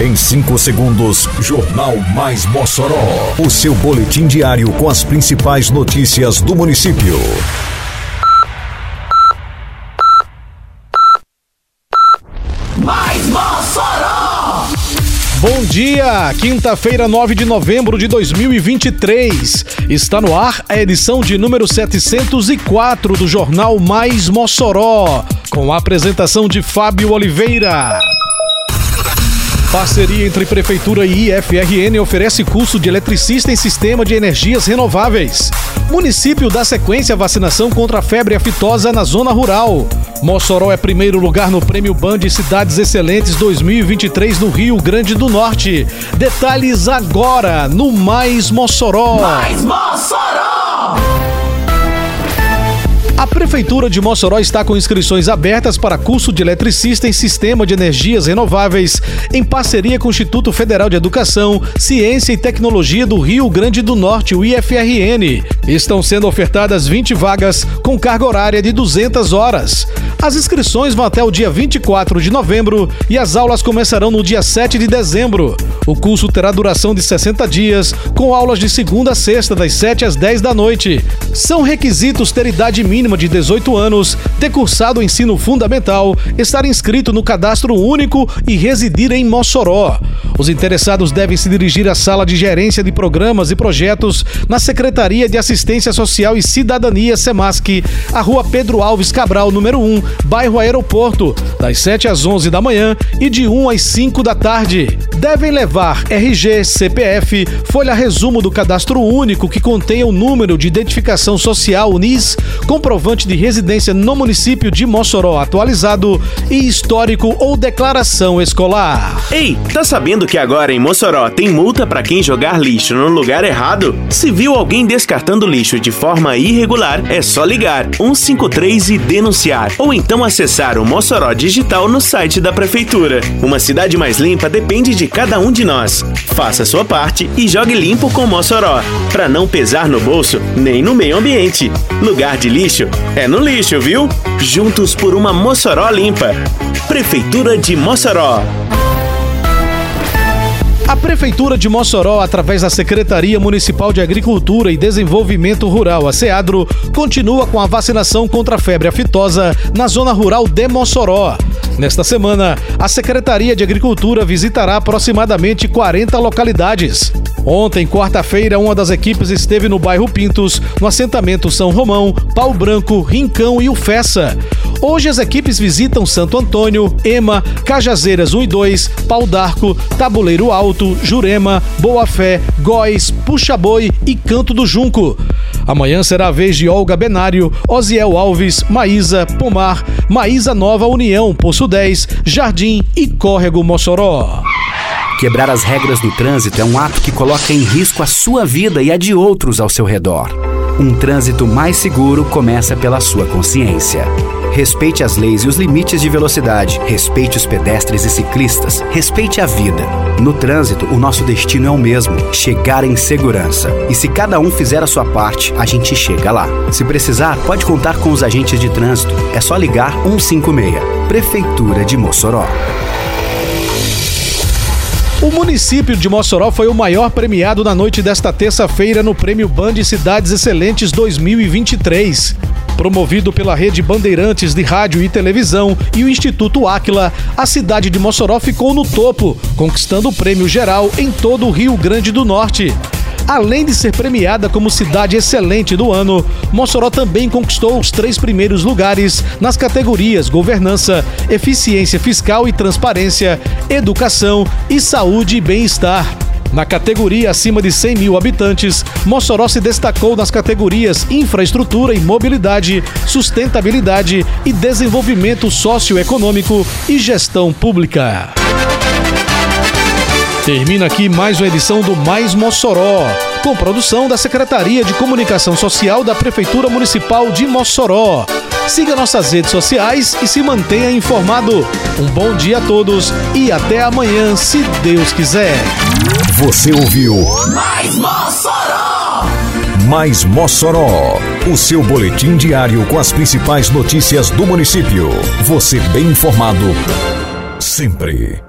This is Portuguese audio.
Em 5 segundos, Jornal Mais Mossoró. O seu boletim diário com as principais notícias do município. Mais Mossoró! Bom dia, quinta-feira, 9 de novembro de 2023. Está no ar a edição de número 704 do Jornal Mais Mossoró, com a apresentação de Fábio Oliveira. Parceria entre Prefeitura e IFRN oferece curso de eletricista em sistema de energias renováveis. Município dá sequência à vacinação contra a febre aftosa na zona rural. Mossoró é primeiro lugar no Prêmio Band Cidades Excelentes 2023 no Rio Grande do Norte. Detalhes agora no Mais Mossoró. Mais Mossoró! A Prefeitura de Mossoró está com inscrições abertas para curso de eletricista em sistema de energias renováveis, em parceria com o Instituto Federal de Educação, Ciência e Tecnologia do Rio Grande do Norte, o IFRN. Estão sendo ofertadas 20 vagas com carga horária de 200 horas. As inscrições vão até o dia 24 de novembro e as aulas começarão no dia 7 de dezembro. O curso terá duração de 60 dias, com aulas de segunda a sexta, das 7 às 10 da noite. São requisitos ter idade mínima de 18 anos, ter cursado o ensino fundamental, estar inscrito no cadastro único e residir em Mossoró. Os interessados devem se dirigir à sala de gerência de programas e projetos na Secretaria de Assistência Social e Cidadania SEMASC, a Rua Pedro Alves Cabral, número 1, bairro Aeroporto, das 7 às 11 da manhã e de 1 às 5 da tarde. Devem levar RG, CPF, folha resumo do cadastro único que contenha o número de identificação social NIS, comprovante de residência no município de Mossoró atualizado e histórico ou declaração escolar. Ei, tá sabendo que agora em Mossoró tem multa para quem jogar lixo no lugar errado? Se viu alguém descartando lixo de forma irregular, é só ligar 153 e denunciar, ou então acessar o Mossoró Digital no site da prefeitura. Uma cidade mais limpa depende de cada um de nós. Faça sua parte e jogue limpo com Mossoró, para não pesar no bolso nem no meio ambiente. Lugar de lixo é no lixo, viu? Juntos por uma Mossoró limpa. Prefeitura de Mossoró. A Prefeitura de Mossoró, através da Secretaria Municipal de Agricultura e Desenvolvimento Rural, a SEADRO, continua com a vacinação contra a febre aftosa na zona rural de Mossoró. Nesta semana, a Secretaria de Agricultura visitará aproximadamente 40 localidades. Ontem, quarta-feira, uma das equipes esteve no bairro Pintos, no assentamento São Romão, Pau Branco, Rincão e Ufessa. Hoje as equipes visitam Santo Antônio, Ema, Cajazeiras 1 e 2, Pau d'Arco, Tabuleiro Alto, Jurema, Boa Fé, Góis, Puxa Boi e Canto do Junco. Amanhã será a vez de Olga Benário, Osiel Alves, Maísa, Pomar, Maísa Nova União, Poço 10, Jardim e Córrego Mossoró. Quebrar as regras do trânsito é um ato que coloca em risco a sua vida e a de outros ao seu redor. Um trânsito mais seguro começa pela sua consciência. Respeite as leis e os limites de velocidade. Respeite os pedestres e ciclistas. Respeite a vida. No trânsito, o nosso destino é o mesmo: chegar em segurança. E se cada um fizer a sua parte, a gente chega lá. Se precisar, pode contar com os agentes de trânsito. É só ligar 156. Prefeitura de Mossoró. O município de Mossoró foi o maior premiado na noite desta terça-feira no Prêmio Band Cidades Excelentes 2023. Promovido pela Rede Bandeirantes de Rádio e Televisão e o Instituto Áquila, a cidade de Mossoró ficou no topo, conquistando o prêmio geral em todo o Rio Grande do Norte. Além de ser premiada como cidade excelente do ano, Mossoró também conquistou os três primeiros lugares nas categorias Governança, Eficiência Fiscal e Transparência, Educação e Saúde e Bem-Estar. Na categoria acima de 100 mil habitantes, Mossoró se destacou nas categorias Infraestrutura e Mobilidade, Sustentabilidade e Desenvolvimento Socioeconômico e Gestão Pública. Termina aqui mais uma edição do Mais Mossoró, com produção da Secretaria de Comunicação Social da Prefeitura Municipal de Mossoró. Siga nossas redes sociais e se mantenha informado. Um bom dia a todos e até amanhã, se Deus quiser. Você ouviu Mais Mossoró! Mais Mossoró, o seu boletim diário com as principais notícias do município. Você bem informado sempre.